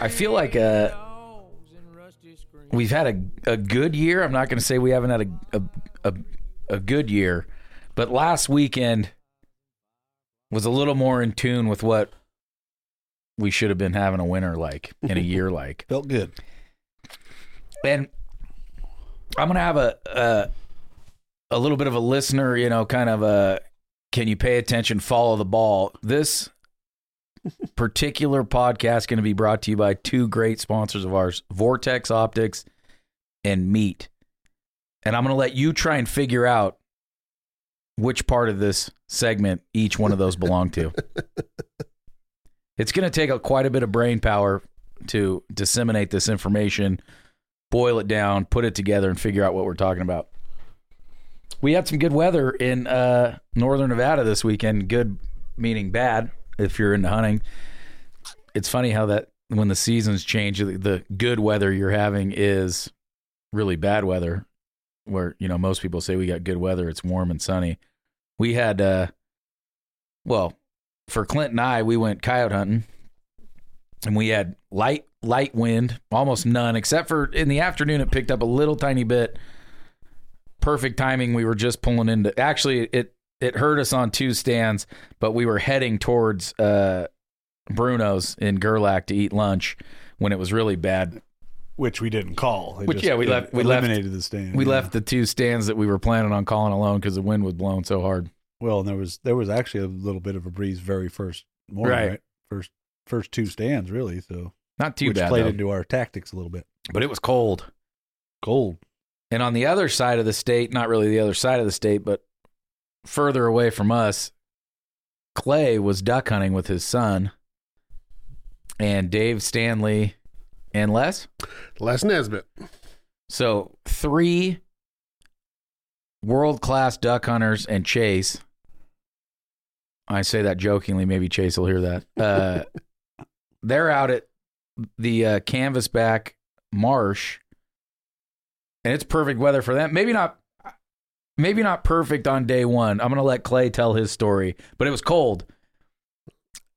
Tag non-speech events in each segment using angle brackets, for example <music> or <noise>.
I feel like uh, we've had a, a good year. I'm not going to say we haven't had a, a, a, a good year, but last weekend was a little more in tune with what we should have been having a winter like in a <laughs> year like. Felt good. And I'm gonna have a, a a little bit of a listener, you know, kind of a can you pay attention, follow the ball. This particular podcast going to be brought to you by two great sponsors of ours, Vortex Optics and Meet. And I'm going to let you try and figure out which part of this segment each one of those belong to. <laughs> it's going to take a, quite a bit of brain power to disseminate this information, boil it down, put it together, and figure out what we're talking about. We had some good weather in uh, northern Nevada this weekend. Good meaning bad if you're into hunting. It's funny how that when the seasons change, the good weather you're having is really bad weather. Where you know most people say we got good weather, it's warm and sunny. We had, uh, well, for Clint and I, we went coyote hunting, and we had light light wind, almost none, except for in the afternoon it picked up a little tiny bit. Perfect timing. We were just pulling into. Actually, it it hurt us on two stands, but we were heading towards uh, Bruno's in Gerlach to eat lunch when it was really bad. Which we didn't call. It Which, just- yeah, we left- we left- eliminated the stand. We yeah. left the two stands that we were planning on calling alone because the wind was blowing so hard. Well, and there was there was actually a little bit of a breeze very first morning, Right. right? First first two stands, really. So Not too which bad, played though. into our tactics a little bit. but it was cold. Cold. And on the other side of the state, not really the other side of the state, but further away from us, Clay was duck hunting with his son and Dave Stanley and Les. Les Nesbitt. So three world class duck hunters and Chase. I say that jokingly. Maybe Chase will hear that. Uh, <laughs> they're out at the uh, Canvasback Marsh, and it's perfect weather for them. Maybe not. Maybe not perfect on day one. I'm gonna let Clay tell his story, but it was cold.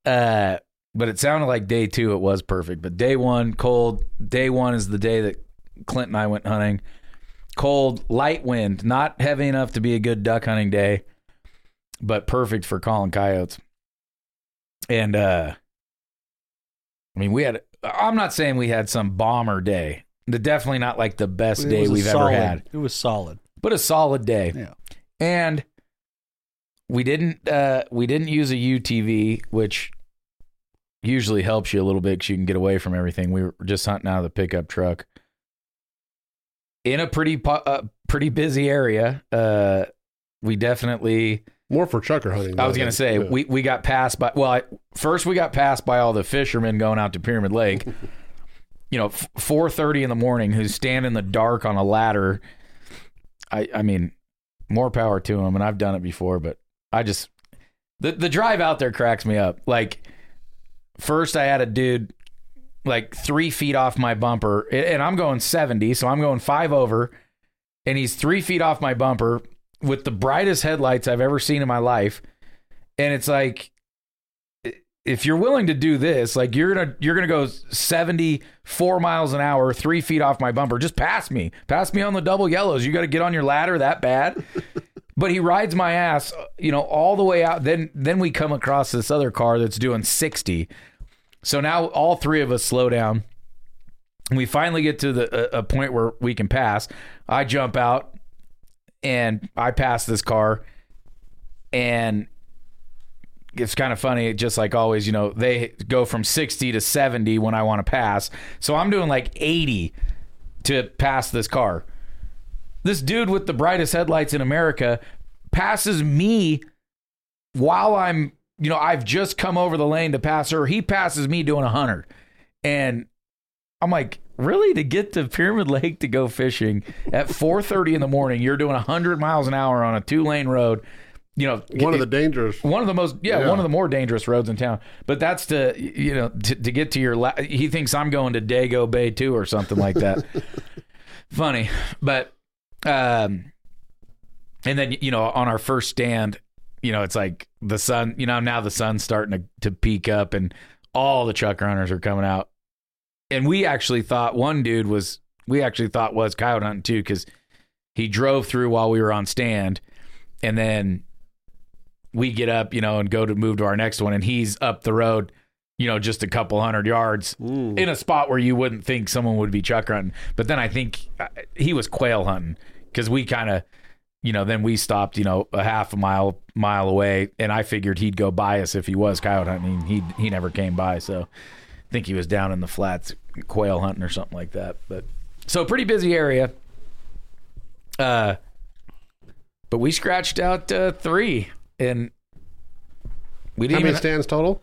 Uh, but it sounded like day two it was perfect. But day one, cold. Day one is the day that Clint and I went hunting. Cold, light wind, not heavy enough to be a good duck hunting day, but perfect for calling coyotes. And uh I mean, we had I'm not saying we had some bomber day. The definitely not like the best It day we've solid- ever had, It was solid. But a solid day. Yeah. And we didn't uh we didn't use a UTV, which usually helps you a little bit because you can get away from everything. We were just hunting out of the pickup truck in a pretty po- uh, pretty busy area. Uh, we definitely. More for chukar hunting. I was gonna say yeah. we we got passed by. Well, I, first we got passed by all the fishermen going out to Pyramid Lake. <laughs> you know, four thirty in the morning, who stand in the dark on a ladder. I I mean, more power to him. and I've done it before, but I just the the drive out there cracks me up. Like first, I had a dude like three feet off my bumper, and I'm going seventy, so I'm going five over, and he's three feet off my bumper with the brightest headlights I've ever seen in my life, and it's like if you're willing to do this, like you're gonna you're gonna go 74 miles an hour, three feet off my bumper, just pass me, pass me on the double yellows. You got to get on your ladder that bad. <laughs> but he rides my ass, you know, all the way out. Then then we come across this other car that's doing 60. So now all three of us slow down. We finally get to the a, a point where we can pass. I jump out and I pass this car and it's kind of funny just like always you know they go from 60 to 70 when i want to pass. So i'm doing like 80 to pass this car. This dude with the brightest headlights in america passes me while i'm you know i've just come over the lane to pass her. He passes me doing 100 and i'm like really? To get to pyramid lake to go fishing at 4.30 in the morning you're doing 100 miles an hour on a two lane road you know one of the dangerous. one of the most yeah, Yeah. one of the more dangerous roads in town but that's to you know to, to get to your la- he thinks i'm going to dago bay too or something like that <laughs> funny but um and then you know on our first stand you know it's like the sun you know now the sun's starting to, to peak up and all the truck runners are coming out. And we actually thought one dude was we actually thought was coyote hunting too because he drove through while we were on stand, and then we get up, you know, and go to move to our next one, and he's up the road, you know, just a couple hundred yards Mm. in a spot where you wouldn't think someone would be chuck hunting. But then I think uh, he was quail hunting because we kind of, you know, then we stopped, you know, a half a mile mile away, and I figured he'd go by us if he was coyote hunting. He he never came by, so I think he was down in the flats quail hunting or something like that. But so pretty busy area. Uh, but we scratched out uh, three, and we How didn't many even stands total?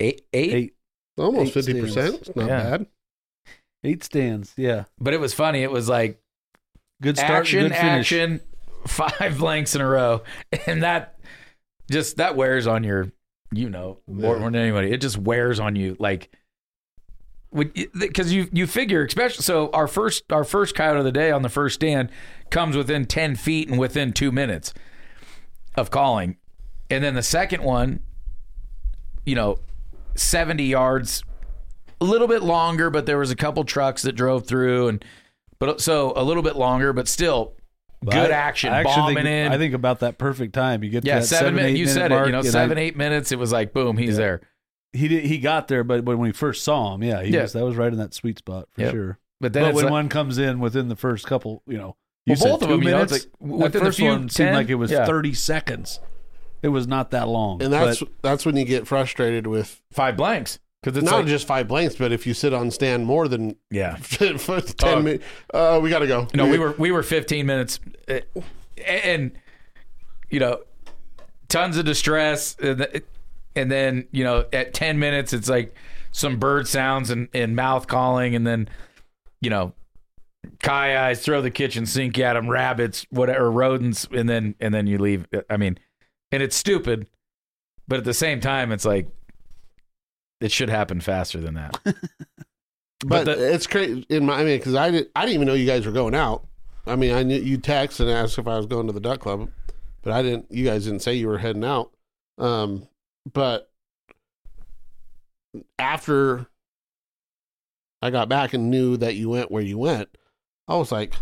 eight, eight. Eight Almost fifty percent. stands. Not Yeah. bad. eight stands. Yeah. But it was funny. It was like Good start. action, good finish. action, <laughs> five blanks in a row, and that just that wears on your, you know, more Yeah. than anybody. It just wears on you, like, because you you figure, especially so our first our first coyote of the day on the first stand comes within ten feet and within two minutes of calling, and then the second one, you know, seventy yards, a little bit longer, but there was a couple trucks that drove through and. But so a little bit longer, but still But good I- action, I bombing think, in. I think about that perfect time. You get to yeah, that seven, seven, minutes. You minute said mark, it. You know, and I- seven, eight minutes. It was like boom, he's Yeah. there. he did, he got there, but when we first saw him, yeah, he Yeah. was that was right in that sweet spot for Yep. sure. But then But when like, one comes in within the first couple, you know, you Well, said both of two them, you know, minutes. like, within the first few- one seemed like it was yeah. thirty seconds. It was not that long, And that's but that's when you get frustrated with five blanks because it's not like, just five blanks, but if you sit on stand more than yeah. for <laughs> ten Oh. minutes, uh, we got to go. No, we were we were 15 minutes, uh, and you know, tons of distress, and and then you know, at 10 minutes, it's like some bird sounds and, and mouth calling, and then you know, Kai eyes throw the kitchen sink at them, rabbits, whatever, rodents, and then and then you leave. I mean, and it's stupid, but at the same time, it's like it should happen faster than that. <laughs> But, the- it's crazy in my. I mean, because I didn't. I didn't even know you guys were going out. I mean, I knew you text and asked if I was going to the duck club, but I didn't. You guys didn't say you were heading out. Um, but after I got back and knew that you went where you went, I was like,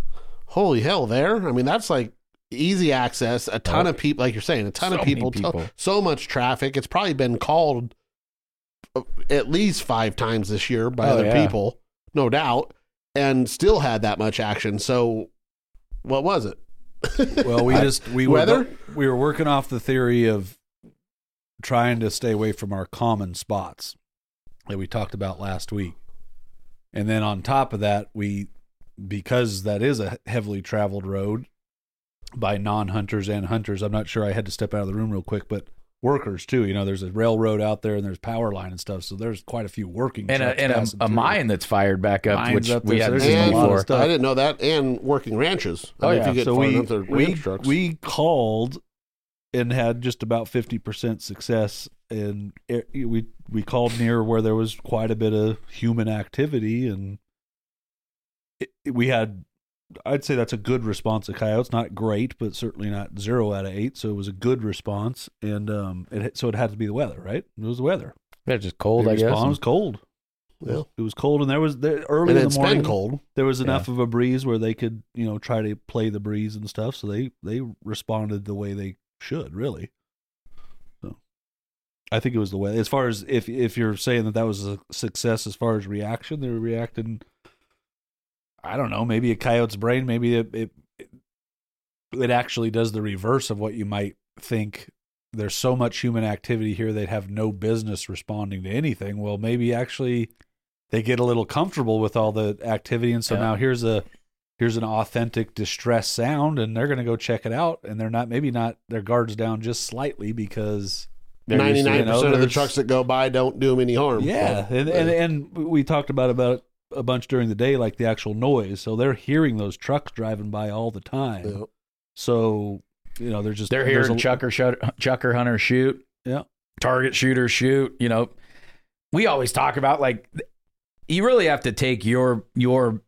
"Holy hell!" There. I mean, that's like easy access. A ton Oh. of people, like you're saying, a ton So of people, people. so much traffic. It's probably been called uh, at least five times this year by Oh, other yeah. people, no doubt, and still had that much action. So, what was it? well, we <laughs> just we were Weather? we were working off the theory of trying to stay away from our common spots that we talked about last week, and then on top of that, we because that is a heavily traveled road by non-hunters and hunters. I'm not sure. I had to step out of the room real quick, but workers too. You know, there's a railroad out there and there's power line and stuff. So there's quite a few working and a, and a, a mine that's fired back up, Mines which up we hadn't seen a and before. stuff. I didn't know that, and working ranches. I Oh, mean, yeah. if you get so we enough, we, trucks. we called and had just about 50% success and it, eh, we we called near where there was quite a bit of human activity and it, we had I'd say that's a good response of coyotes. Not great but certainly not 0 out of 8 so it was a good response. And um it so it had to be the weather right? It was the weather. They're just cold, The I guess. response was cold. Yeah. it was cold and there was there, early in the morning cold. there was enough of a breeze where they could you know try to play the breeze and stuff. So they they responded the way they should really. So i think it was the way as far as if if you're saying that that was a success as far as reaction they were reacting i don't know maybe a coyote's brain maybe it it, it actually does the reverse of what you might think there's so much human activity here they'd have no business responding to anything well maybe actually they get a little comfortable with all the activity and so Yeah. now here's a here's an authentic distress sound and they're going to go check it out and they're not maybe not their guards down just slightly because they're used Ninety to, nine you know, percent of the trucks that go by don't do them any harm. yeah So, and, and and we talked about about a bunch during the day like the actual noise so they're hearing those trucks driving by all the time yeah. so you know they're just They're there's hearing a- chukar shut, chukar hunter shoot. Yeah. Target shooter shoot. You know, we always talk about like you really have to take your your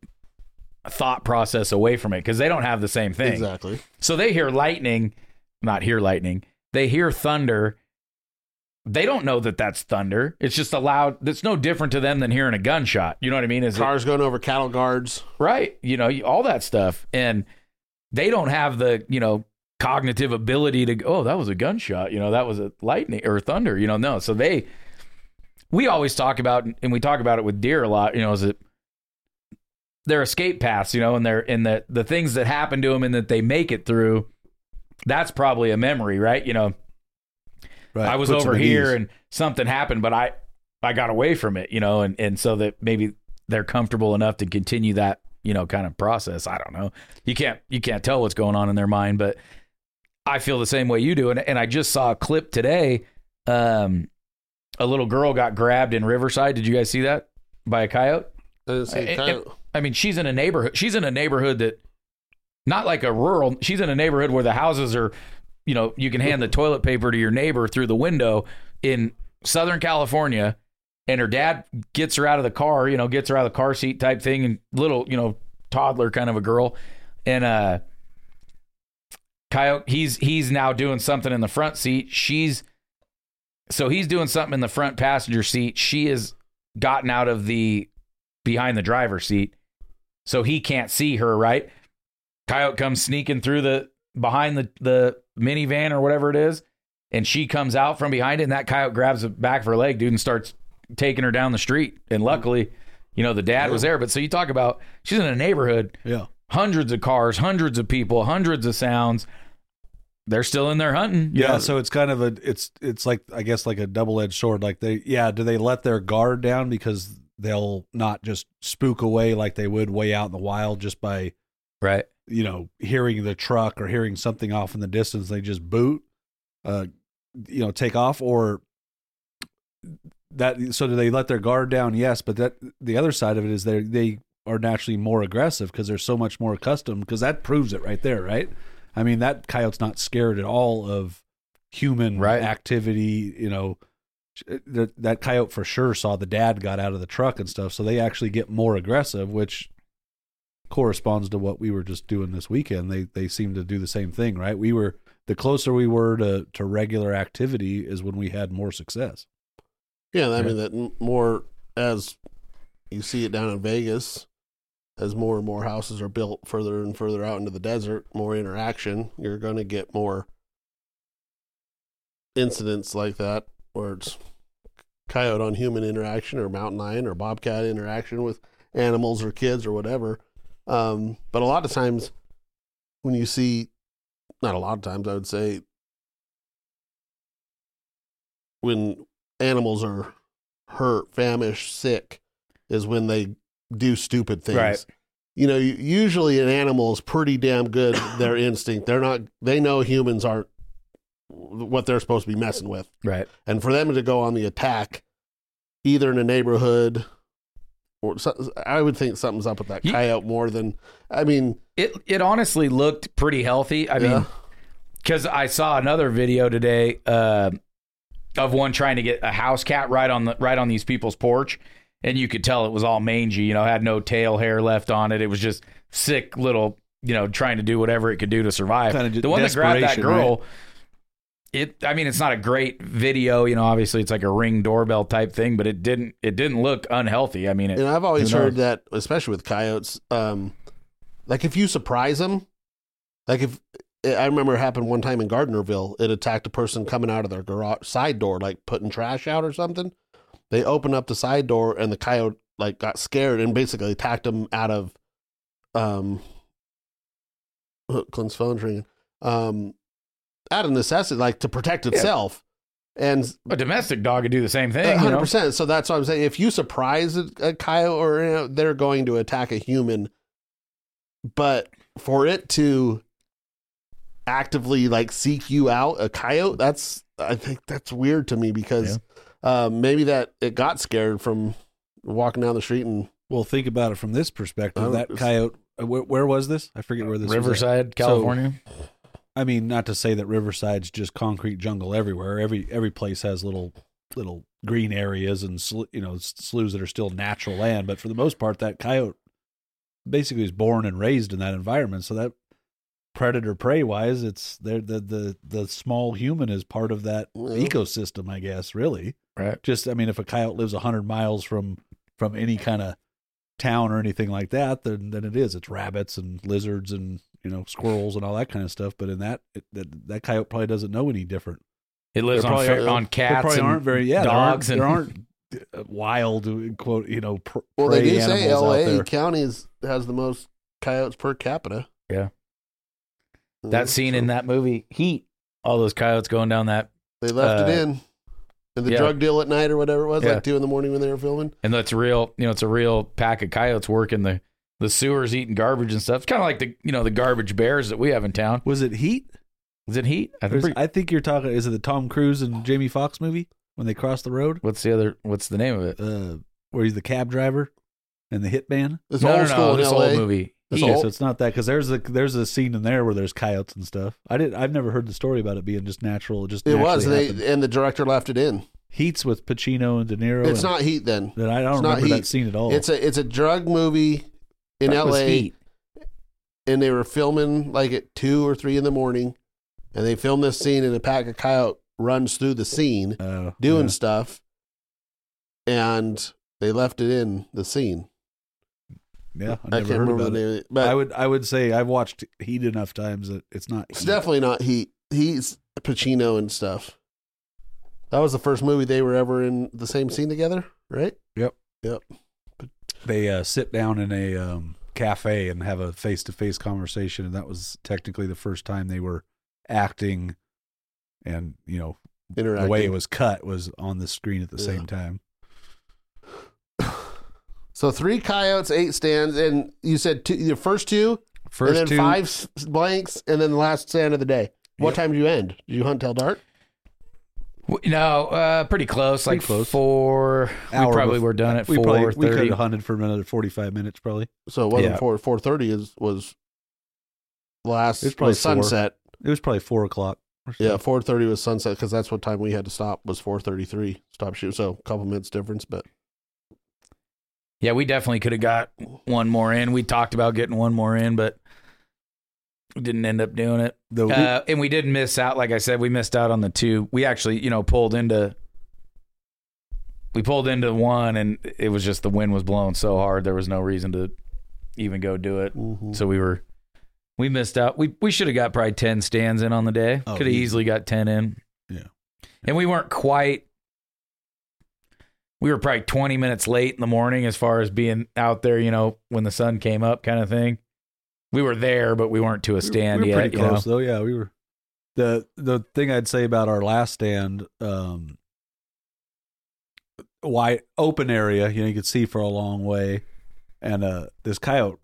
thought process away from it because they don't have the same thing. exactly. So they hear lightning, not hear lightning. They hear thunder. They don't know that that's thunder. It's just a loud. That's no different to them than hearing a gunshot. You know what I mean? Is it, Cars going over cattle guards. right? You know, all that stuff, and they don't have the you know cognitive ability to. go, Oh, that was a gunshot. You know, that was a lightning or thunder. You know, no. So they. We always talk about, and we talk about it with deer a lot. You know, is it their escape paths? You know, and their and the the things that happen to them and that they make it through. That's probably a memory, right? You know, Right. I was Puts over here ease. and something happened, but I I got away from it, you know, and and so that maybe they're comfortable enough to continue that, you know, kind of process. I don't know. You can't you can't tell what's going on in their mind, but I feel the same way you do. And and I just saw a clip today. Um, a little girl got grabbed in Riverside. Did you guys see that by a coyote? I didn't see It- coyote. I mean, she's in a neighborhood. She's in a neighborhood that, not like a rural. She's in a neighborhood where the houses are, you know, you can hand the toilet paper to your neighbor through the window in Southern California, and her dad gets her out of the car. You know, gets her out of the car seat type thing, and little, you know, toddler kind of a girl, and uh, coyote. He's he's now doing something in the front seat. She's so he's doing something in the front passenger seat. She has gotten out of the behind the driver's seat, so he can't see her. Right? Coyote comes sneaking through the behind the the minivan or whatever it is, and she comes out from behind it. And that coyote grabs the back of her leg, dude, and starts taking her down the street. And luckily, you know, the dad was there. But so you talk about she's in a neighborhood, Yeah. hundreds of cars, hundreds of people, hundreds of sounds. They're still in there hunting. Yeah, know? so it's kind of a it's it's like I guess like a double edged sword. Like they yeah, do they let their guard down because they'll not just spook away like they would way out in the wild just by right. You know hearing the truck or hearing something off in the distance they just boot, uh, you know take off or that so do they let their guard down? Yes, but that the other side of it is they they are naturally more aggressive because they're so much more accustomed because that proves it right there, right? I mean that coyote's not scared at all of human Right. activity, you know. That that coyote for sure saw the dad got out of the truck and stuff, so they actually get more aggressive, which corresponds to what we were just doing this weekend. They they seem to do the same thing, right? We were the closer we were to to regular activity is when we had more success. Yeah, I Yeah. mean that more as you see it down in Vegas, as more and more houses are built further and further out into the desert, more interaction, you're going to get more incidents like that where it's coyote on human interaction or mountain lion or bobcat interaction with animals or kids or whatever. Um, but a lot of times when you see, not a lot of times, I would say, when animals are hurt, famished, sick, is when they do stupid things. Right. You know, usually an animal is pretty damn good. <coughs> Their instinct, they're not. They know humans aren't what they're supposed to be messing with, Right. and for them to go on the attack, either in a neighborhood. Or so- I would think something's up with that Ye- coyote more than I mean. It it honestly looked pretty healthy. I yeah. mean, because I saw another video today uh, of one trying to get a house cat right on the right on these people's porch, and you could tell it was all mangy. You know, had no tail hair left on it. It was just sick little. You know, trying to do whatever it could do to survive. Kinda the one that grabbed that desperation, girl. It. I mean, it's not a great video. You know, obviously it's like a ring doorbell type thing, but it didn't. It didn't look unhealthy. I mean, it, And I've always heard that, especially with coyotes, um, like if you surprise them, like if I remember it happened one time in Gardnerville, it attacked a person coming out of their garage side door, like putting trash out or something. They opened up the side door, and the coyote like got scared and basically attacked them out of, um, Clint's phone's ringing, um, out of necessity, like to protect itself. And a domestic dog could do the same thing. You hundred know? percent. So that's what I'm saying. If you surprise a, a coyote, or you know, they're going to attack a human, but for it to actively like seek you out, a coyote, that's I think that's weird to me because um, maybe that it got scared from walking down the street and Well, think about it from this perspective. Oh, that coyote, uh, where, where was this? I forget where this was. Riverside, California. I mean, not to say that Riverside's just concrete jungle everywhere. Every every place has little little green areas and sl- you know sloughs that are still natural land, but for the most part, that coyote basically was born and raised in that environment. So that predator prey wise, it's they're the the the small human is part of that Well. ecosystem, I guess. Really, Right. just I mean, if a coyote lives hundred miles from from any kind of town or anything like that, then then it is. It's rabbits and lizards and you know squirrels and all that kind of stuff. But in that it, that that coyote probably doesn't know any different. It lives on, probably fa- are- on There cats probably and aren't very yeah dogs there aren't, and there aren't <laughs> uh, wild uh, quote you know pr- Well, prey they do say animals out L.A. there. County is, has the most coyotes per capita. Yeah. Uh, that scene in that movie Heat. All those coyotes going down that, they left uh, it in. And the yeah. drug deal at night or whatever it was, Yeah. like two in the morning when they were filming. and that's real. You know, it's a real pack of coyotes working the the sewers, eating garbage and stuff. It's kind of like the you know the garbage bears that we have in town. Was it Heat? Is it Heat? I Or think. is- I think you're talking. Is it the Tom Cruise and Jamie Foxx movie when they cross the road? what's the other? What's the name of it? Uh, where he's the cab driver and the hitman. It's no, old no, school no, in this L.A. old movie. This Heat. Okay, old- so it's not that because there's a there's a scene in there where there's coyotes and stuff. I did I've never heard the story about it being just natural. It just It was, and, naturally they, and the director left it in. Heats with Pacino and De Niro. It's and, not Heat then. That I don't it's not remember that Heat. scene at all. It's a it's a drug movie in That L.A. And they were filming like at two or three in the morning, and they filmed this scene, and a pack of coyote runs through the scene uh, doing yeah. stuff, and they left it in the scene. Yeah, I I can't heard remember the name, of it, but I would I would say I've watched Heat enough times that it's not. it's Heat. definitely not Heat. He's Pacino and stuff. That was the first movie they were ever in the same scene together, right? They uh, sit down in a um, cafe and have a face to face conversation, and that was technically the first time they were acting, and you know the way it was cut was on the screen at the Yeah. same time. So three coyotes, eight stands, and you said two, the first two, First and then two, five blanks, and then the last stand of the day. What Yep. time did you end? Did you hunt till dark? W- No, uh, pretty close. Pretty like close. four. Hour we probably bef- were done at we four probably we could have hunted for another forty five minutes, probably. So it wasn't Yeah. four four thirty is was last It was probably was sunset. It was probably four o'clock. Or. Yeah, four thirty was sunset because that's what time we had to stop was four thirty three. Stop shoot. So a couple minutes difference, but Yeah, we definitely could have got one more in. We talked about getting one more in, but we didn't end up doing it. The, Uh, and we didn't miss out. Like I said, we missed out on the two. We actually, you know, pulled into. We pulled into one, and it was just the wind was blowing so hard there was no reason to even go do it. So we were, we missed out. We we should have got probably ten stands in on the day. Oh, Could have easy. easily got ten in. Yeah. and we weren't quite. We were probably twenty minutes late in the morning as far as being out there. You know, when the sun came up, kind of thing. We were there, but we weren't to a stand we were yet. pretty you know? close though. Yeah, we were. the The thing I'd say about our last stand, um, wide open area, you know, you could see for a long way, and uh, this coyote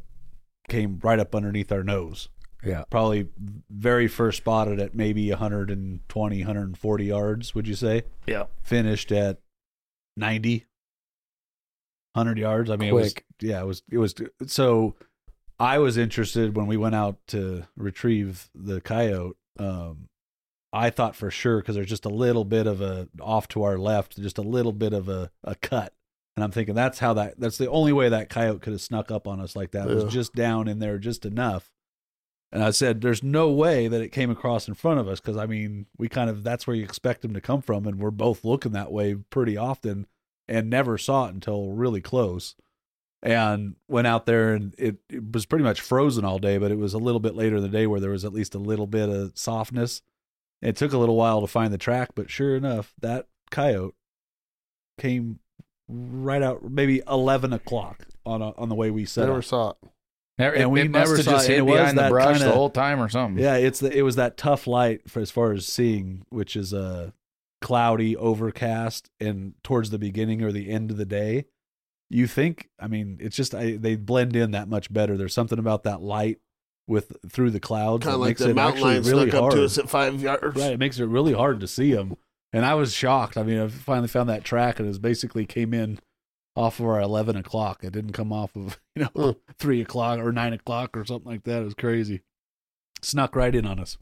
came right up underneath our nose. Yeah. Probably very first spotted at maybe 120, 140 yards. Would you say? Yeah. Finished at 90, 100 yards. I mean, it was Quick. yeah, it was it was so. I was interested when we went out to retrieve the coyote. Um, I thought for sure because there's just a little bit of a off to our left, just a little bit of a, a cut, and I'm thinking that's how that that's the only way that coyote could have snuck up on us like that Yeah. was just down in there just enough. And I said, "There's no way that it came across in front of us because I mean, we kind of that's where you expect them to come from, and we're both looking that way pretty often, and never saw it until really close." And went out there, and it, it was pretty much frozen all day, but it was a little bit later in the day where there was at least a little bit of softness. It took a little while to find the track, but sure enough, that coyote came right out maybe eleven o'clock on a, on the way we set never up. saw it. Never, And it, we it never saw just it. hid It was behind the brush kinda- the whole time or something. Yeah, it's the it was that tough light for as far as seeing, which is uh cloudy, overcast, and towards the beginning or the end of the day. You think, I mean, it's just I, they blend in that much better. There's something about that light with through the clouds Kind of like the mountain lion really snuck up to us at five yards. Right, it makes it really hard to see them. And I was shocked. I mean, I finally found that track, and it was basically came in off of our eleven o'clock. It didn't come off of <laughs> you know Hmm. <laughs> three o'clock or nine o'clock or something like that. It was crazy. Snuck right in on us.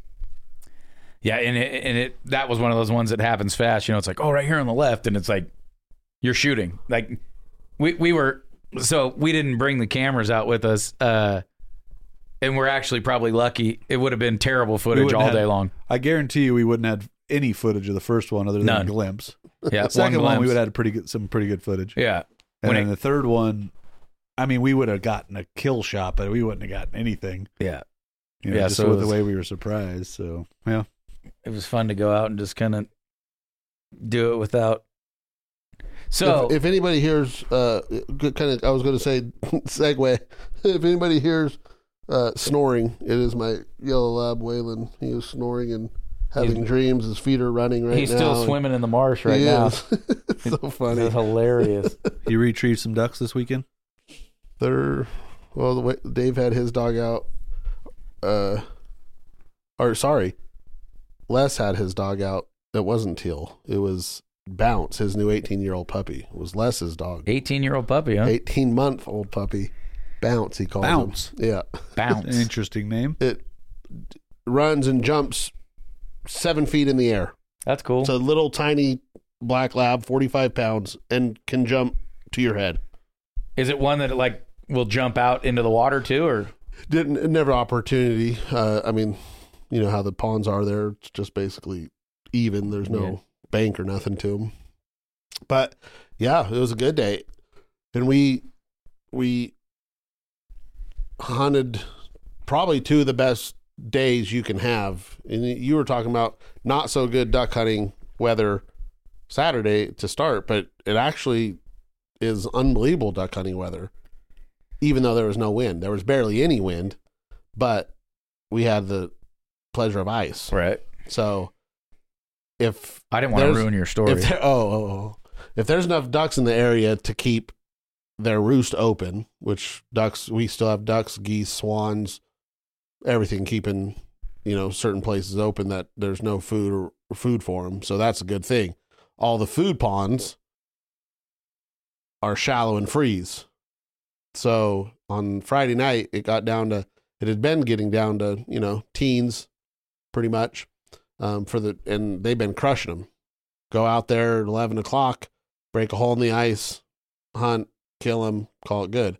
Yeah, and it, and it that was one of those ones that happens fast. You know, it's like, oh, right here on the left, and it's like you're shooting. Like we we were so we didn't bring the cameras out with us, uh, and we're actually probably lucky. It would have been terrible footage all day long. I guarantee you, we wouldn't have any footage of the first one other than None. a glimpse. Yeah, The second one, we would have had pretty good, some pretty good footage. Yeah, And When then it- the third one, I mean, we would have gotten a kill shot, but we wouldn't have gotten anything. yeah. You know, Yeah, just so it with the way we were surprised. So yeah, It was fun to go out and just kind of do it without. So if, if anybody hears, uh, kind of, I was going to say, <laughs> segue. If anybody hears uh, snoring, it is my yellow lab Waylon. He is snoring and having He's- dreams. His feet are running right he's now. He's still swimming in the marsh right he now. is. <laughs> it's so funny. It's hilarious. <laughs> he retrieved some ducks this weekend. They're well. The way Dave had his dog out, uh, or sorry, Les had his dog out. It wasn't Teal. It was Bounce, his new eighteen-year-old puppy. Was Les's dog. 18 year old puppy, huh? Eighteen-month-old puppy, Bounce. He calls Bounce. him. Yeah, An Bounce. interesting name. it runs and jumps seven feet in the air. That's cool. It's a little tiny black lab, forty-five pounds, and can jump to your head. Is it one that like will jump out into the water too, or didn't never opportunity. Uh, I mean, you know how the ponds are there. It's just basically even. There's no Yeah. Bank or nothing to them. But yeah, it was a good day, and we we hunted probably two of the best days you can have. And you were talking about not so good duck hunting weather Saturday to start, but it actually is unbelievable duck hunting weather. Even though there was no wind, there was barely any wind, but we had the pleasure of ice. right? So if I didn't want to There's- ruin your story. if there, oh, oh, oh. if there's enough ducks in the area to keep their roost open, which ducks we still have ducks, geese, swans, everything keeping you know certain places open that there's no food or food for them. So that's a good thing. All the food ponds are shallow and freeze. So on Friday night, it got down to it had been getting down to you know teens, pretty much, um, for the and they've been crushing them. Go out there at eleven o'clock, break a hole in the ice, hunt, kill them, call it good.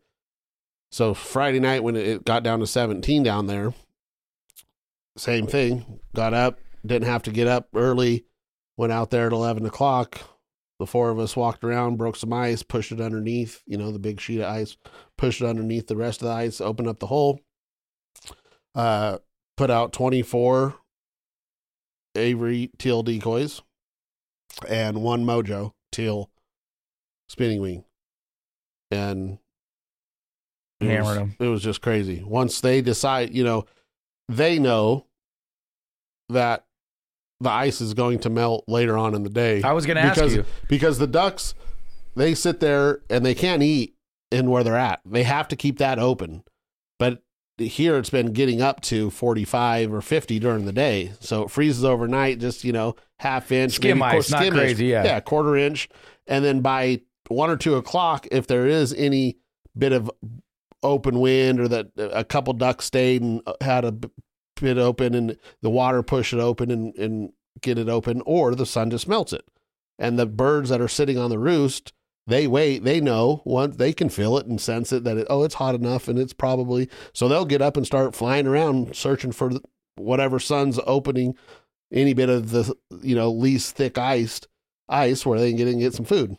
So Friday night when it got down to seventeen down there, same thing. Got up, didn't have to get up early. Went out there at eleven o'clock. The four of us walked around, broke some ice, pushed it underneath, you know, the big sheet of ice, pushed it underneath the rest of the ice, opened up the hole. Uh, put out 24 Avery teal decoys and one Mojo teal spinning wing. And it Hammered was, 'em. It was just crazy. Once they decide, you know, they know that the ice is going to melt later on in the day I was going to ask you. because the ducks they sit there and they can't eat in where they're at. They have to keep that open. Here it's been getting up to 45 or 50 during the day. So it freezes overnight just, you know, half inch Skim maybe ice, not crazy, yeah. Yeah, quarter inch and then by 1 or 2 o'clock if there is any bit of open wind or that a couple ducks stayed and had a bit open and the water push it open and, and get it open or the sun just melts it and the birds that are sitting on the roost they wait they know once they can feel it and sense it that it, oh it's hot enough and it's probably so they'll get up and start flying around searching for whatever sun's opening any bit of the you know least thick iced ice where they can get in and get some food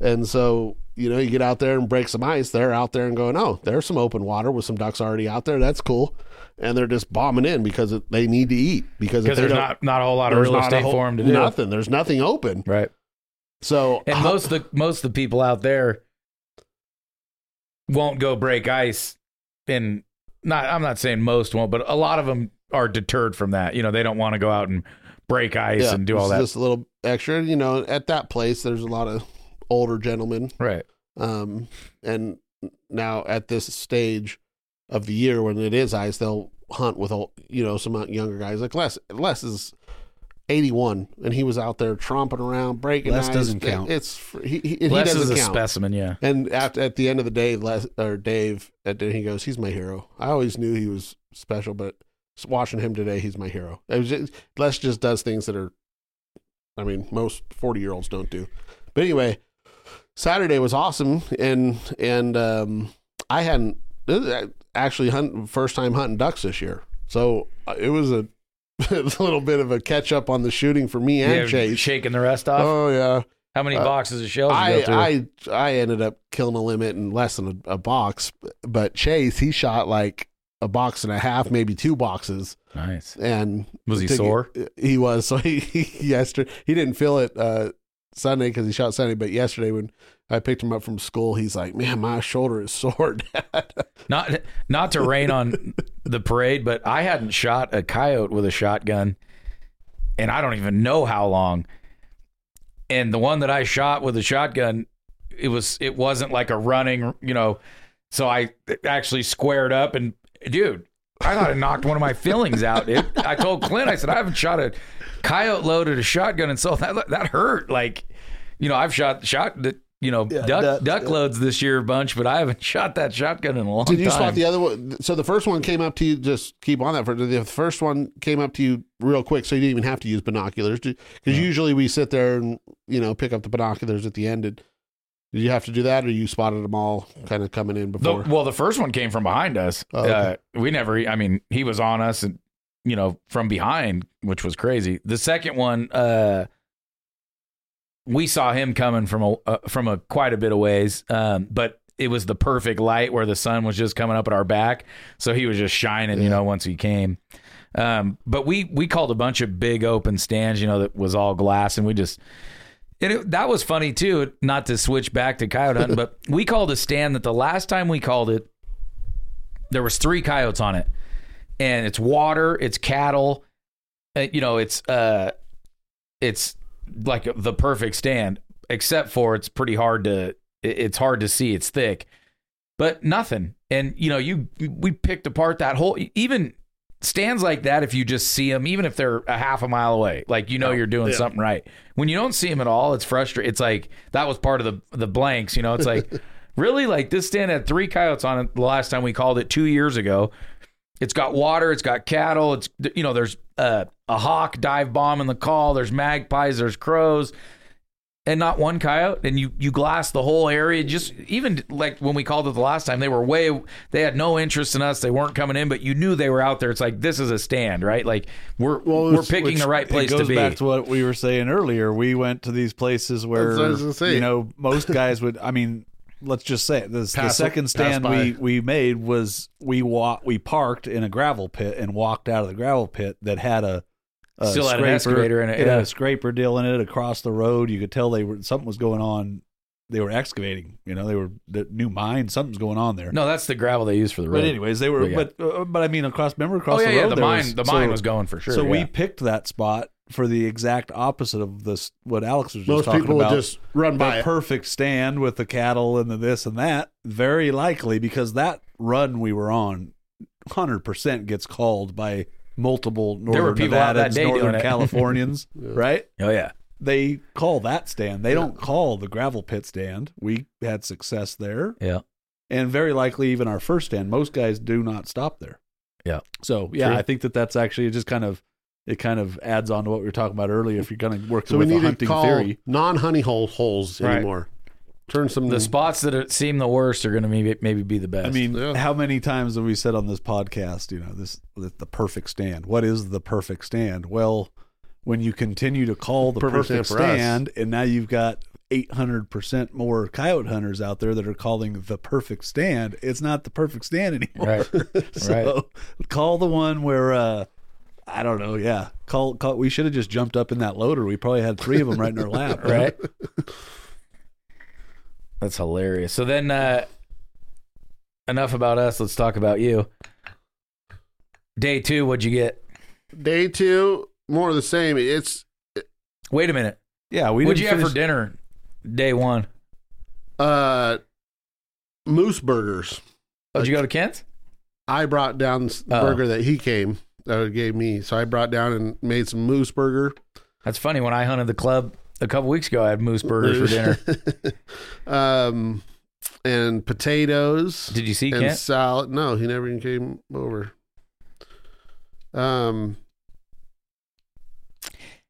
and so you know you get out there and break some ice they're out there and going oh there's some open water with some ducks already out there that's cool and they're just bombing in because they need to eat because there's not, not a whole lot of real estate whole- for them to do. Nothing. There's nothing open. Right. So And most of the most of the people out there won't go break ice and not I'm not saying most won't, but a lot of them are deterred from that. You know, they don't want to go out and break ice yeah, and do all it's that. Just a little extra. You know, at that place, there's a lot of older gentlemen. right. Um, and now at this stage of the year when it is ice, they'll hunt with old, you know some younger guys. Like Les, Les is 81, and he was out there tromping around, breaking Les ice. doesn't count. It's he, he, Les he is doesn't a count. specimen, yeah. And after at the end of the day, Les or Dave, at he goes, "He's my hero." I always knew he was special, but watching him today, he's my hero. It was just, Les just does things that are, I mean, most forty year olds don't do. But anyway, Saturday was awesome, and and um, I hadn't. actually hunt first time hunting ducks this year. So uh, it was a, <laughs> a little bit of a catch up on the shooting for me and Yeah, Chase. shaking the rest off. Oh yeah, How many uh, boxes of shells you I? I I ended up killing a limit in less than a, a box, but Chase he shot like a box and a half, maybe two boxes, nice. and Was he sore? He was. <laughs> So he, he yesterday he didn't feel it uh, Sunday because he shot Sunday, but yesterday when I picked him up from school, he's like, "Man, my shoulder is <laughs> sore, Dad." Not not to rain on the parade, but I hadn't shot a coyote with a shotgun, and I don't even know how long. And the one that I shot with a shotgun, it was it wasn't like a running, you know. So I actually squared up and, dude, I thought it knocked one of my fillings out. It, I told Clint, I said I haven't shot a coyote loaded a shotgun, and so that that hurt. Like, you know, I've shot shot the you know Yeah, duck that- duck loads this year a bunch, but I haven't <laughs> shot that shotgun in a long time. Did you time. spot the other one? So the first one came up to you. Just keep on that for the first one came up to you real quick, so you didn't even have to use binoculars because usually we sit there and you know pick up the binoculars at the end. Did, did you have to do that, or you spotted them all kind of coming in The, before? well, the first one came from behind us. Oh, okay. uh, we never, I mean, he was on us and, you know, from behind, which was crazy. The second one, uh, we saw him coming from a, uh, from a quite a bit of ways. Um, but it was the perfect light where the sun was just coming up at our back. So he was just shining, you know, once he came. Um, but we, we called a bunch of big open stands, you know, that was all glass and we just, and it, that was funny too. Not to switch back to coyote hunting, <laughs> but we called a stand that the last time we called it, there was three coyotes on it, and it's water, it's cattle, uh, you know, it's uh, it's like the perfect stand, except for it's pretty hard to, it's hard to see, it's thick, but nothing, and you know, you we picked apart that whole even stands like that if you just see them even if they're a half a mile away like you know you're doing Yeah. something right. When you don't see them at all it's frustrating it's like that was part of the the blanks you know it's like <laughs> really? Like this stand had three coyotes on it the last time we called it two years ago it's got water it's got cattle it's you know there's uh, a hawk dive bomb in the call there's magpies there's crows and not one coyote and you you glass the whole area just even like when we called it the last time they were way they had no interest in us they weren't coming in but you knew they were out there it's like this is a stand right like we're Well, we're picking Which the right place it to goes be back to what we were saying earlier. We went to these places where That's what I was gonna say. you know most guys would. I mean, let's just say it. This, the Pass- second pass stand by. we we made was we wa- we parked in a gravel pit and walked out of the gravel pit that had a, a Still had an excavator in it, had yeah. a scraper deal in it across the road. You could tell they were something was going on. They were excavating. You know, they were the new mine. Something's going on there. no that's the gravel they use for the road But anyways, they were. Yeah. But uh, but I mean, across. Remember across oh yeah the yeah road. the there mine was- the mine so- was going for sure so we yeah. picked that spot for the exact opposite of this. What Alex was just Most talking people about. would just run by the it. perfect stand with the cattle and the this and that. Very likely because that run we were on, hundred percent gets called by multiple northern people out that Nevadans, northern it. <laughs> Californians, right? oh yeah They call that stand. They don't call the gravel pit stand. We had success there, yeah and very likely even our first stand. Most guys do not stop there. Yeah. So yeah, True. I think that that's actually just kind of it kind of adds on to what we were talking about earlier. If you're going to work So we with a need to hunting call theory, non-honey hole holes Right. anymore. Turn some the spots that are, seem the worst are going to maybe maybe be the best I mean, Yeah. how many times have we said on this podcast, you know, this the, the perfect stand? What is the perfect stand? Well, when you continue to call the Perfect perfect, stand stand, and now you've got 800% more coyote hunters out there that are calling the perfect stand, it's not the perfect stand anymore. Right. <laughs> so call the one where, uh, I don't know. Yeah. Call, call, we should have just jumped up in that loader. We probably had three of them right in our lap. <laughs> right that's hilarious so then uh enough about us let's talk about you day two what'd you get day two, more of the same. It's wait a minute Yeah. We what'd didn't you have for dinner day one uh moose burgers. oh did you go to kent's I brought down the Oh. burger that he came that gave me. So I brought down and made some moose burger. That's funny. When I hunted the club a couple weeks ago, I had moose burgers for dinner. <laughs> um, and potatoes. Did you see and Kent? salad. No, he never even came over. Um,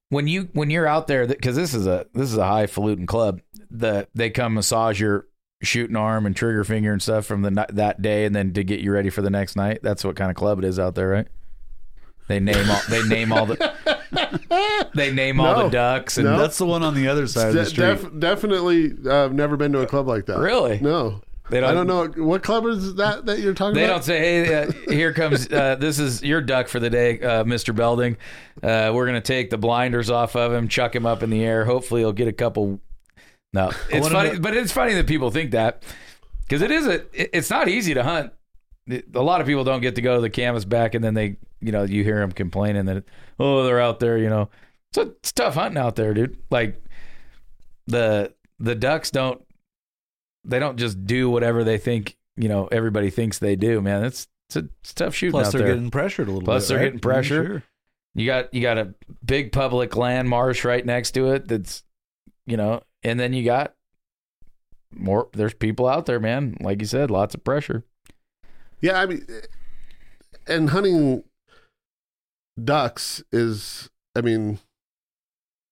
When you when you're out there, because this is a this is a highfalutin club. The they come massage your shooting arm and trigger finger and stuff from the that day, and then to get you ready for the next night. That's what kind of club it is out there, right? They name all. They name all the. <laughs> They name all the ducks and No. That's the one on the other side of the De- street. def- definitely, uh, I've never been to a club like that. really. No, They don't. I don't know what club is that that you're talking about. They don't say, "Hey, uh, here comes uh, this is your duck for the day, uh, Mister Belding. Uh, we're gonna take the blinders off of him, chuck him up in the air. Hopefully, he'll get a couple." No, it's wanna funny, know- but it's funny that people think that because it is a. it- It's not easy to hunt. A lot of people don't get to go to the canvas back, and then they, you know, you hear them complaining that, oh, they're out there, you know. So it's tough hunting out there, dude. Like the the ducks don't they don't just do whatever they think you know everybody thinks they do man it's it's, a, it's tough shooting Plus, they're there getting pressured a little bit. Plus bit. they're right? getting pressure. Sure. you got you got a big public land marsh right next to it that's you know and then you got more there's people out there man like you said lots of pressure Yeah, I mean, and hunting ducks is, I mean,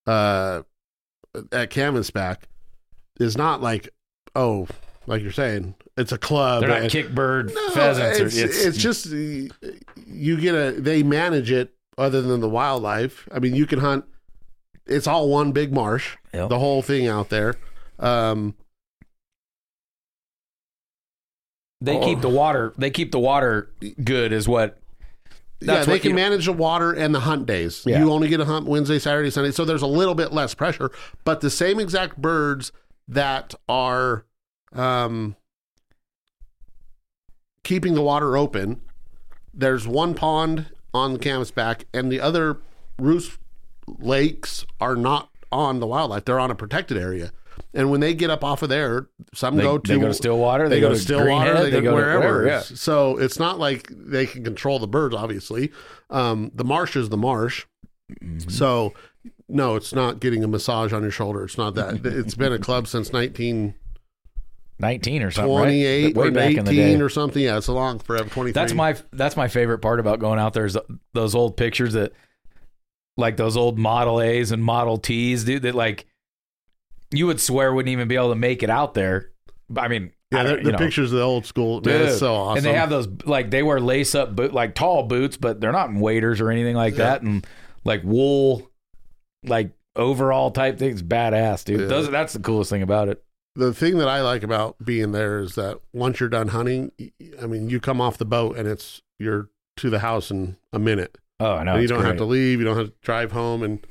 uh, at Canvasback is not like, oh, like you're saying, it's a club. they're not and- kickbird No, pheasants or- It's, it's, just you get a. They manage it other than the wildlife. I mean, you can hunt. It's all one big marsh. Yep. The whole thing out there. Um, they keep the water they keep the water good is what yeah, That's they what can you- manage the water and the hunt days. Yeah. You only get a hunt Wednesday, Saturday, Sunday, so there's a little bit less pressure. But the same exact birds that are um, keeping the water open, there's one pond on the canvasback, and the other roost lakes are not on the wildlife; they're on a protected area. And when they get up off of there, some they go to they go to Stillwater they, they, go, to to Stillwater, Greenhead, they, go, to wherever. whatever, yeah. So it's not like they can control the birds. Obviously, um, the marsh is the marsh. Mm-hmm. So no, it's not getting a massage on your shoulder. It's not that. <laughs> it's been a club since 1928 19 or something right? way or back 18 in the day or something. Yeah, it's a long forever. 23. That's my that's my favorite part about going out there is those old pictures that like those old Model A's and Model T's, dude. That like you would swear wouldn't even be able to make it out there. I mean, yeah. The, the pictures of the old school. Man, dude. it's so awesome. And they have those like they wear lace up boot like tall boots, but they're not in waders or anything like Yeah. that, and like wool, like overall type things. Badass, dude. Yeah. Those that's the coolest thing about it. the thing that I like about being there is that once you're done hunting, I mean, you come off the boat and it's you're to the house in a minute. Oh, I know. you don't have to leave. You don't have to drive home and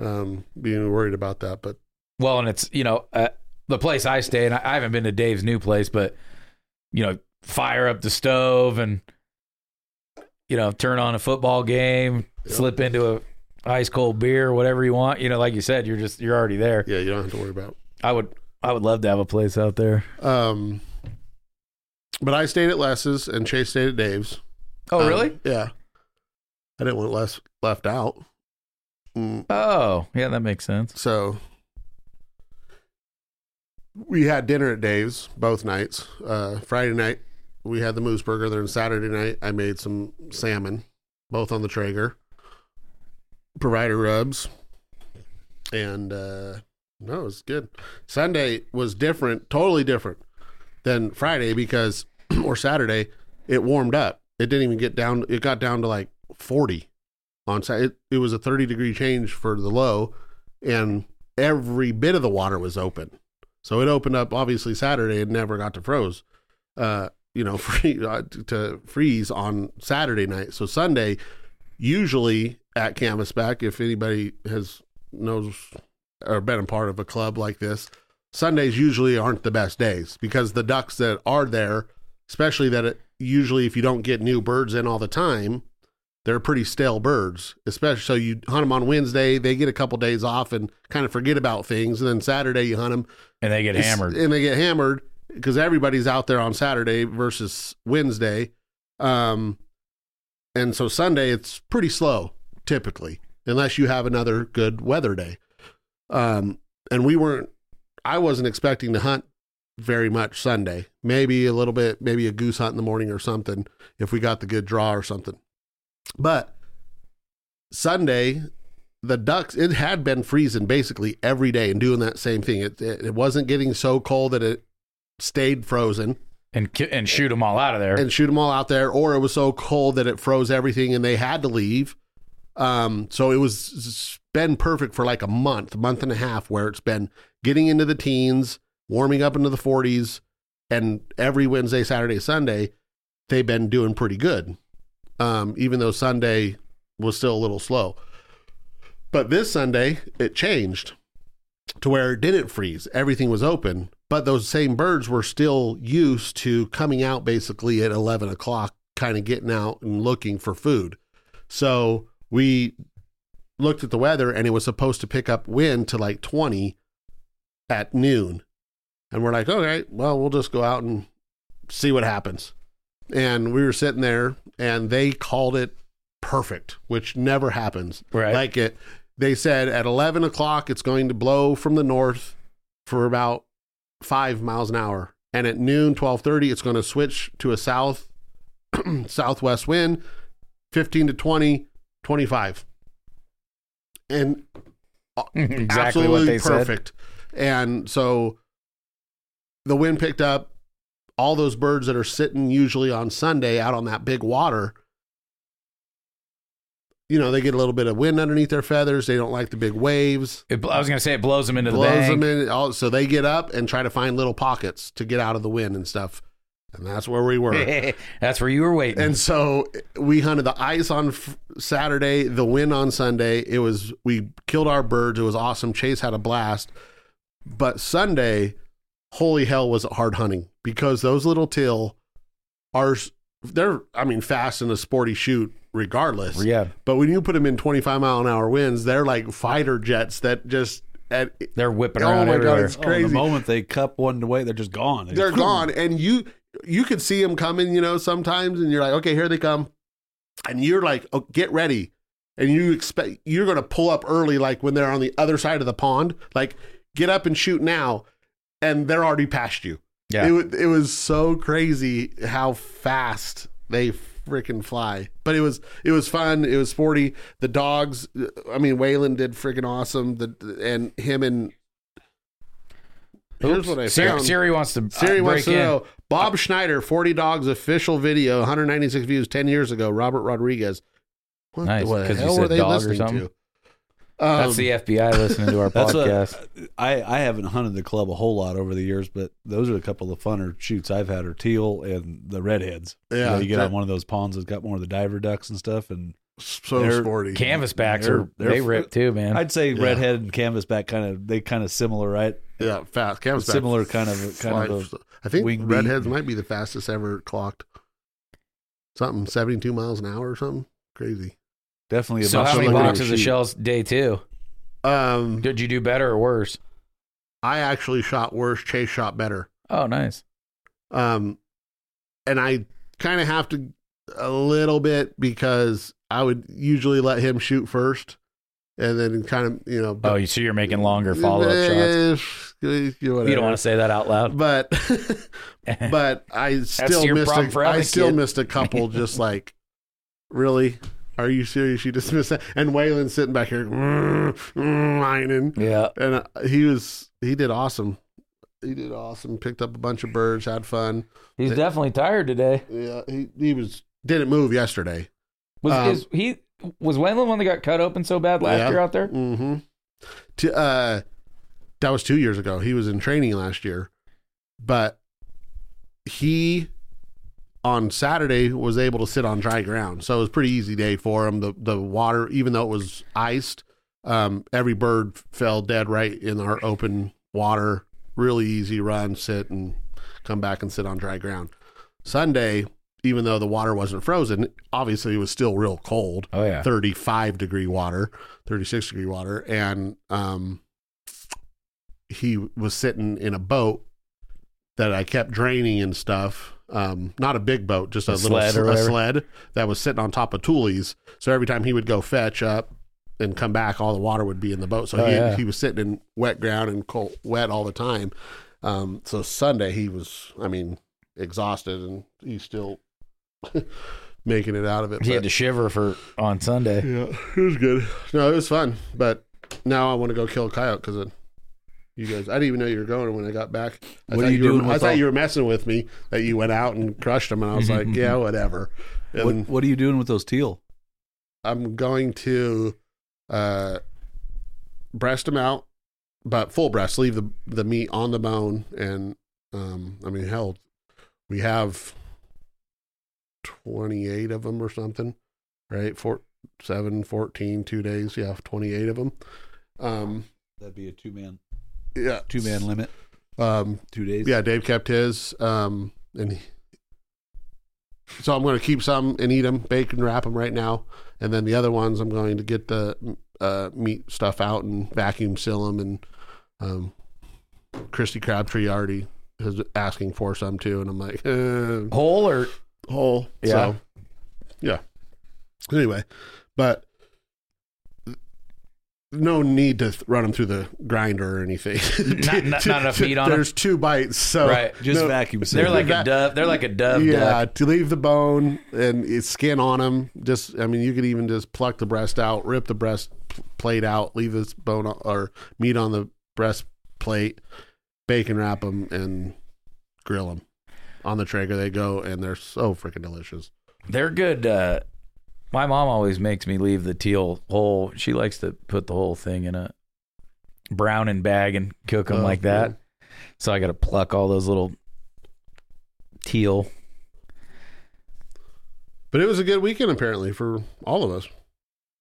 um, being worried about that. But Well, and it's you know uh, the place I stay, and I, I haven't been to Dave's new place, but you know, fire up the stove and you know, turn on a football game, Yep. slip into a ice cold beer, whatever you want. You know, like you said, you're just you're already there. yeah, you don't have to worry about. I would I would love to have a place out there. Um, but I stayed at Les's and Chase stayed at Dave's. Oh, Um, really? yeah. I didn't want Les left out. Mm, Oh, yeah, that makes sense. so we had dinner at Dave's both nights. Uh, Friday night we had the moose burger. Then Saturday night I made some salmon, both on the Traeger. Provider rubs, and uh, no, it was good. Sunday was different, totally different than Friday because <clears throat> or Saturday it warmed up. It didn't even get down. It got down to like forty on Saturday. It, it was a thirty degree change for the low, and every bit of the water was open. So it opened up obviously Saturday and never got to froze. Uh, you know, <laughs> free uh, to freeze on Saturday night. So Sunday, usually at Canvasback, if anybody has knows or been a part of a club like this, Sundays usually aren't the best days because the ducks that are there, especially that it, usually if you don't get new birds in all the time, they're pretty stale birds. Especially so you hunt them on Wednesday, they get a couple days off and kind of forget about things, and then Saturday you hunt them And they get hammered. and they get hammered because everybody's out there on Saturday versus Wednesday. Um, and so Sunday it's pretty slow typically, unless you have another good weather day. Um, and we weren't, I wasn't expecting to hunt very much Sunday. Maybe a little bit, maybe a goose hunt in the morning or something if we got the good draw or something. But Sunday, the ducks it had been freezing basically every day and doing that same thing it, it, it wasn't getting so cold that it stayed frozen and ki- and shoot them all out of there. and shoot them all out there, or it was so cold that it froze everything and they had to leave. Um, so it was it's been perfect for like a month, month and a half, where it's been getting into the teens, warming up into the 40s, and every Wednesday, Saturday, Sunday, they've been doing pretty good. Um, even though Sunday was still a little slow. But this Sunday, it changed to where it didn't freeze. Everything was open, but those same birds were still used to coming out basically at 11 o'clock, kind of getting out and looking for food. So we looked at the weather and it was supposed to pick up wind to like 20 at noon. And we're like, okay, well, we'll just go out and see what happens. And we were sitting there and they called it perfect, which never happens. Right. Like it, they said at 11 o'clock, it's going to blow from the north for about five miles an hour. And at noon, 1230, it's going to switch to a south, <clears throat> southwest wind, 15 to 20, 25. And uh, <laughs> exactly absolutely what they said. perfect. And so the wind picked up all those birds that are sitting usually on Sunday out on that big water. You know, they get a little bit of wind underneath their feathers. They don't like the big waves. It, I was going to say it blows them into the blows bank. them in. all- So they get up and try to find little pockets to get out of the wind and stuff. And that's where we were. <laughs> That's where you were waiting. And so we hunted the ice on f- Saturday, the wind on Sunday. It was we killed our birds. It was awesome. Chase had a blast. But Sunday, holy hell, was it hard hunting because those little teal are they're I mean fast in a sporty shoot regardless. yeah, But when you put them in 25 mile an hour winds, they're like fighter jets that just at they're whipping Oh around my God, everywhere. it's Oh, crazy. the moment they cup one away, they're just gone. They they're just- gone and you you could see them coming you know sometimes and you're like okay here they come and you're like oh, get ready and you expect you're going to pull up early like when they're on the other side of the pond like get up and shoot now and they're already past you Yeah. it, it was so crazy how fast they freaking fly but it was it was fun it was sporty the dogs i mean waylon did freaking awesome the and him and here's Oops. what i Siri, found Siri wants to Siri uh, wants to in. know. Bob Schneider, 40 Dogs official video, 196 views 10 years ago. Robert Rodriguez. What Nice, the hell were they listening to? Um, That's the FBI listening to our <laughs> podcast. what I, I haven't hunted the club a whole lot over the years, but those are a couple of funner shoots I've had are teal and the redheads. You Yeah, know, you get that- on one of those ponds that's got more of the diver ducks and stuff, and so they're- sporty. Canvasbacks They're- they're they rip too, man. I'd say Yeah. redhead and canvasback kind of they kind of similar, right? yeah, fast. Canvasback. Similar kind of kind of Flies. I think wing redheads beat. might be the fastest ever clocked. Something 72 miles an hour or something. Crazy. Definitely. A so much how many slower slower boxes of shells day two? Um, Did you do better or worse? I actually shot worse. Chase shot better. Oh, nice. Um, and I kind of have to a little bit because I would usually let him shoot first, and then kind of you know. Oh, you so you're making longer follow up shots. shots. You don't want to say that out loud. but <laughs> but I still missed. problem A, for having I a still kid. missed a couple. Just like, really. Are you serious? You just missed that. And Waylon's sitting back here, mm, mm, whining Yeah. and uh, he was he did awesome. He did awesome. Picked up a bunch of birds, had fun. He's definitely tired today. Yeah, he he was didn't move yesterday. Was Um, is he was Waylon the one that got cut open so bad last Yeah. year out there? Mm-hmm. To, uh, that was two years ago. He was in training last year, but he on Saturday was able to sit on dry ground, so it was a pretty easy day for him. The the water, even though it was iced, um, every bird fell dead right in our open water. Really easy run, sit and come back and sit on dry ground. Sunday, even though the water wasn't frozen, obviously it was still real cold. Oh yeah. 35 degree water, 36 degree water. And um, he was sitting in a boat that I kept draining and stuff. Um, not a big boat, just a, A little sled a sled that was sitting on top of tules. So every time he would go fetch up and come back, all the water would be in the boat. So Oh, he, yeah. he was sitting in wet ground and cold, wet all the time. Um, so Sunday he was, I mean, exhausted and he's still <laughs> making it out of it. He but- had to shiver for on Sunday. yeah, it was good. No, it was fun. But now I want to go kill a coyote because You guys, I didn't even know you were going when I got back. I What thought are you were, doing I with thought all- you were messing with me that you went out and crushed them, and I was like, <laughs> yeah, whatever. And What What are you doing with those teal? I'm going to uh, breast them out, but full breast. Leave the the meat on the bone, and um, I mean, hell, we have twenty eight of them or something, right? Four, seven, 14, two days. Yeah, twenty eight of them. Um, That'd be a two man yeah, two man limit. Um, Two days. yeah, Dave kept his, um, and he, so I'm going to keep some and eat them, bake and wrap them right now, and then the other ones I'm going to get the uh, meat stuff out and vacuum seal them. And um, Christy Crabtree already is asking for some too, and I'm like, <laughs> eh, Whole or whole. Yeah. So, yeah. Anyway, but no need to th- run them through the grinder or anything. Not- not- not <laughs> enough meat on? There's two bites, so right? Just no- vacuum. They're like a dove. They're like a dove. yeah, duck. to leave the bone and skin on them. Just, I mean, you could even just pluck the breast out, rip the breast plate out, leave this bone or meat on the breast plate, bacon wrap them, and grill them. On the Traeger they go, and they're so freaking delicious. They're good. Uh, my mom always makes me leave the teal whole. She likes to put the whole thing in a browning bag and cook them Oh, like that. man. So I got to pluck all those little teal. But it was a good weekend apparently for all of us.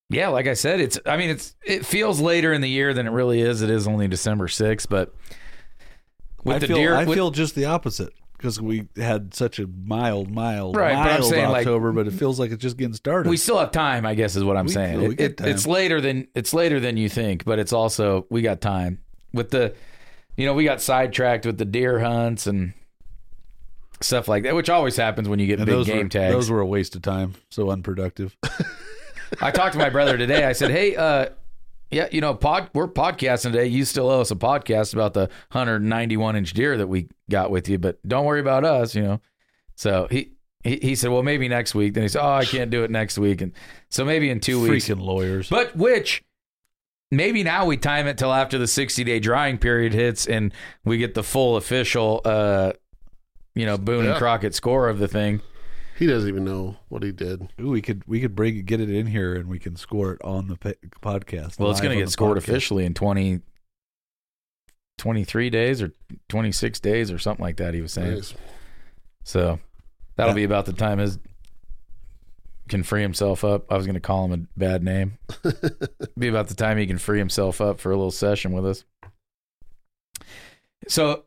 Yeah, like I said, it's. I mean, it's. It feels later in the year than it really is. It is only December sixth, but with I the feel deer, I with- feel just the opposite because we had such a mild, mild, Right, but I'm mild saying, like- October, but it feels like it's just getting started. we still have time. I guess is what I'm We- saying. we It- it- it's later than it's later than you think, but it's also we got time with the. You know, we got sidetracked with the deer hunts and stuff like that, which always happens when you get and big game were, tags. Those were a waste of time. So unproductive. <laughs> I talked to my brother today. I said, "Hey, uh, yeah, you know, pod, we're podcasting today. You still owe us a podcast about the 191 inch deer that we got with you, but don't worry about us, you know." So he he, he said, "Well, maybe next week." Then he said, "Oh, I can't do it next week," and so maybe in two weeks. Freaking lawyers. But which maybe now we time it till after the 60 day drying period hits and we get the full official, uh, you know, Boone and Crockett score of the thing. He doesn't even know what he did. Ooh, we could we could bring it, get it in here, and we can score it on the pa- podcast. Well, it's going to get scored podcast. officially in 20, 23 days or 26 days or something like that, he was saying. Nice. So that'll Yeah. be about the time his can free himself up. I was going to call him a bad name. <laughs> be about the time he can free himself up for a little session with us. So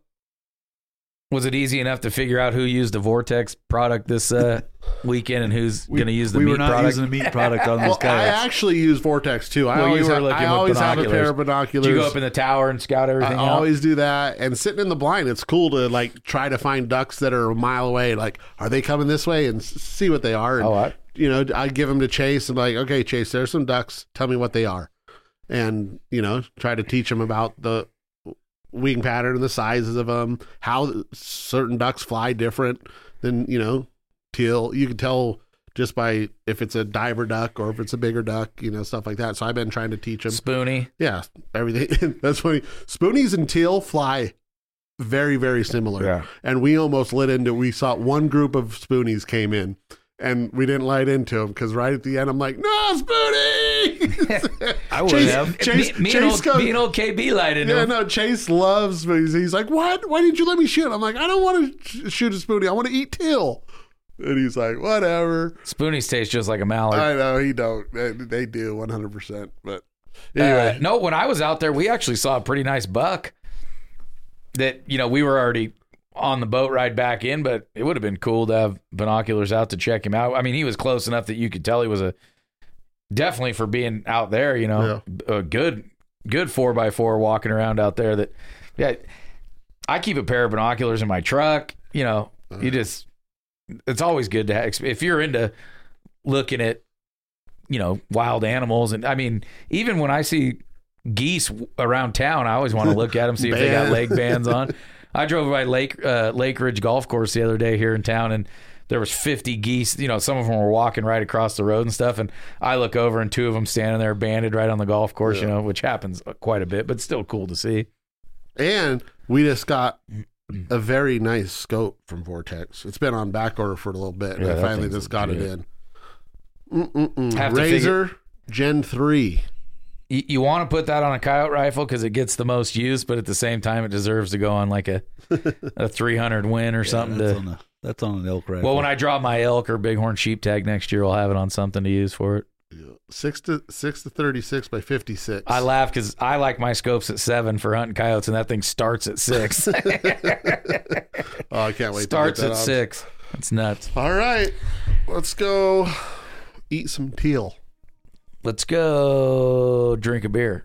was it easy enough to figure out who used the Vortex product this uh, <laughs> weekend and who's We, going to use the we meat were not product? using the meat product on <laughs> this Well, those I actually use Vortex too. I Well, you always, were have, looking I with always have a pair of binoculars. Do you go up in the tower and scout I everything out? I always do that. And sitting in the blind, it's cool to like try to find ducks that are a mile away. Like, are they coming this way? And s- see what they are. And, Oh, I- you know, I give them to Chase. and like, okay, Chase, there's some ducks. Tell me what they are. And you know, try to teach them about the wing pattern and the sizes of them, how certain ducks fly different than you know teal. You can tell just by if it's a diver duck or if it's a bigger duck, you know, stuff like that. So I've been trying to teach them. Spoony. Yeah, everything. <laughs> That's funny. Spoonies and teal fly very, very similar. Yeah. And we almost lit into. We saw one group of spoonies came in, and we didn't light into him because right at the end, I'm like, "No, spoonie!" <laughs> I would Chase- have. Chase, me, me, Chase and old, goes- me and old KB light into yeah, him. no, Chase loves spoonies. He's like, "What? Why didn't you let me shoot?" I'm like, "I don't want to sh- shoot a spoonie. I want to eat teal." And he's like, "Whatever." Spoonies taste just like a mallard. I know he don't. They, they do 100. percent But Uh, anyway, no, when I was out there, we actually saw a pretty nice buck. That you know we were already on the boat ride back in, but it would have been cool to have binoculars out to check him out. I mean, he was close enough that you could tell he was a definitely for being out there. You know, a good good four by four walking around out there. That yeah, I keep a pair of binoculars in my truck. You know, uh-huh. you just it's always good to have if you're into looking at you know wild animals and I mean even when I see geese around town I always want to look at them see if they got <laughs> leg bands on. I drove by Lake uh, Lake Ridge Golf Course the other day here in town and there was 50 geese you know some of them were walking right across the road and stuff and I look over and two of them standing there banded right on the golf course you know which happens quite a bit but still cool to see. And we just got a very nice scope from Vortex. It's been on back order for a little bit, and Yeah, I finally just got it in. Mm-mm-mm. Razor Gen 3. You, you want to put that on a coyote rifle because it gets the most use, but at the same time, it deserves to go on like a <laughs> a 300 win or something. that's, to on a, that's on an elk rifle. well, when I draw my elk or bighorn sheep tag next year, I'll have it on something to use for it. Six to six to thirty six by fifty six. I laugh because I like my scopes at seven for hunting coyotes, and that thing starts at six. <laughs> oh, I can't wait. starts to get that at on. six. That's nuts. All right, let's go eat some teal. Let's go drink a beer.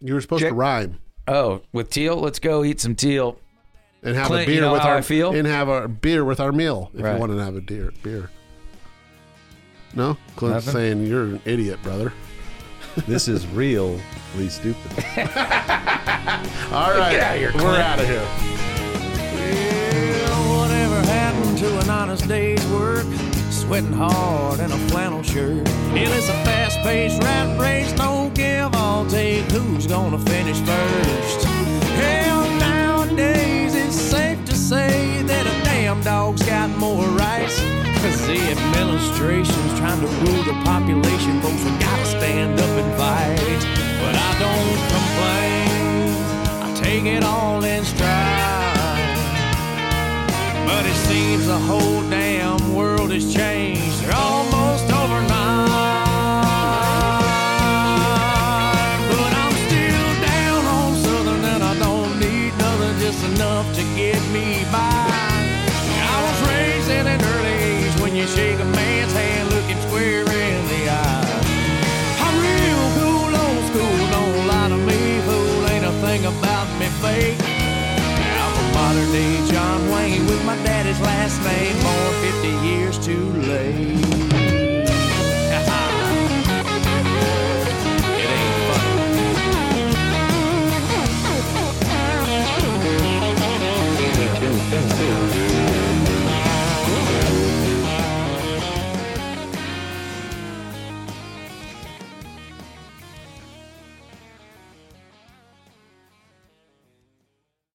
You were supposed Check- to rhyme Oh, with teal, let's go eat some teal. and have Clint, a you beer know with how our I feel? and have a beer with our meal if Right. you want to have a deer, beer. No, Clint's Nothing? saying you're an idiot, brother. this is really stupid. <laughs> All right, Get outta here, we're Clint. out of here. Well, whatever happened to an honest day's work? Sweating hard in a flannel shirt. It is a fast-paced rat race, no give, all take. Who's gonna finish first? Hell, nowadays it's safe to say that a damn dog's got more rights. Cause the administration's trying to rule the population, folks. We gotta stand up and fight. But I don't complain. I take it all in stride. But it seems the whole damn world has changed. They're almost last name, born 50 years too late.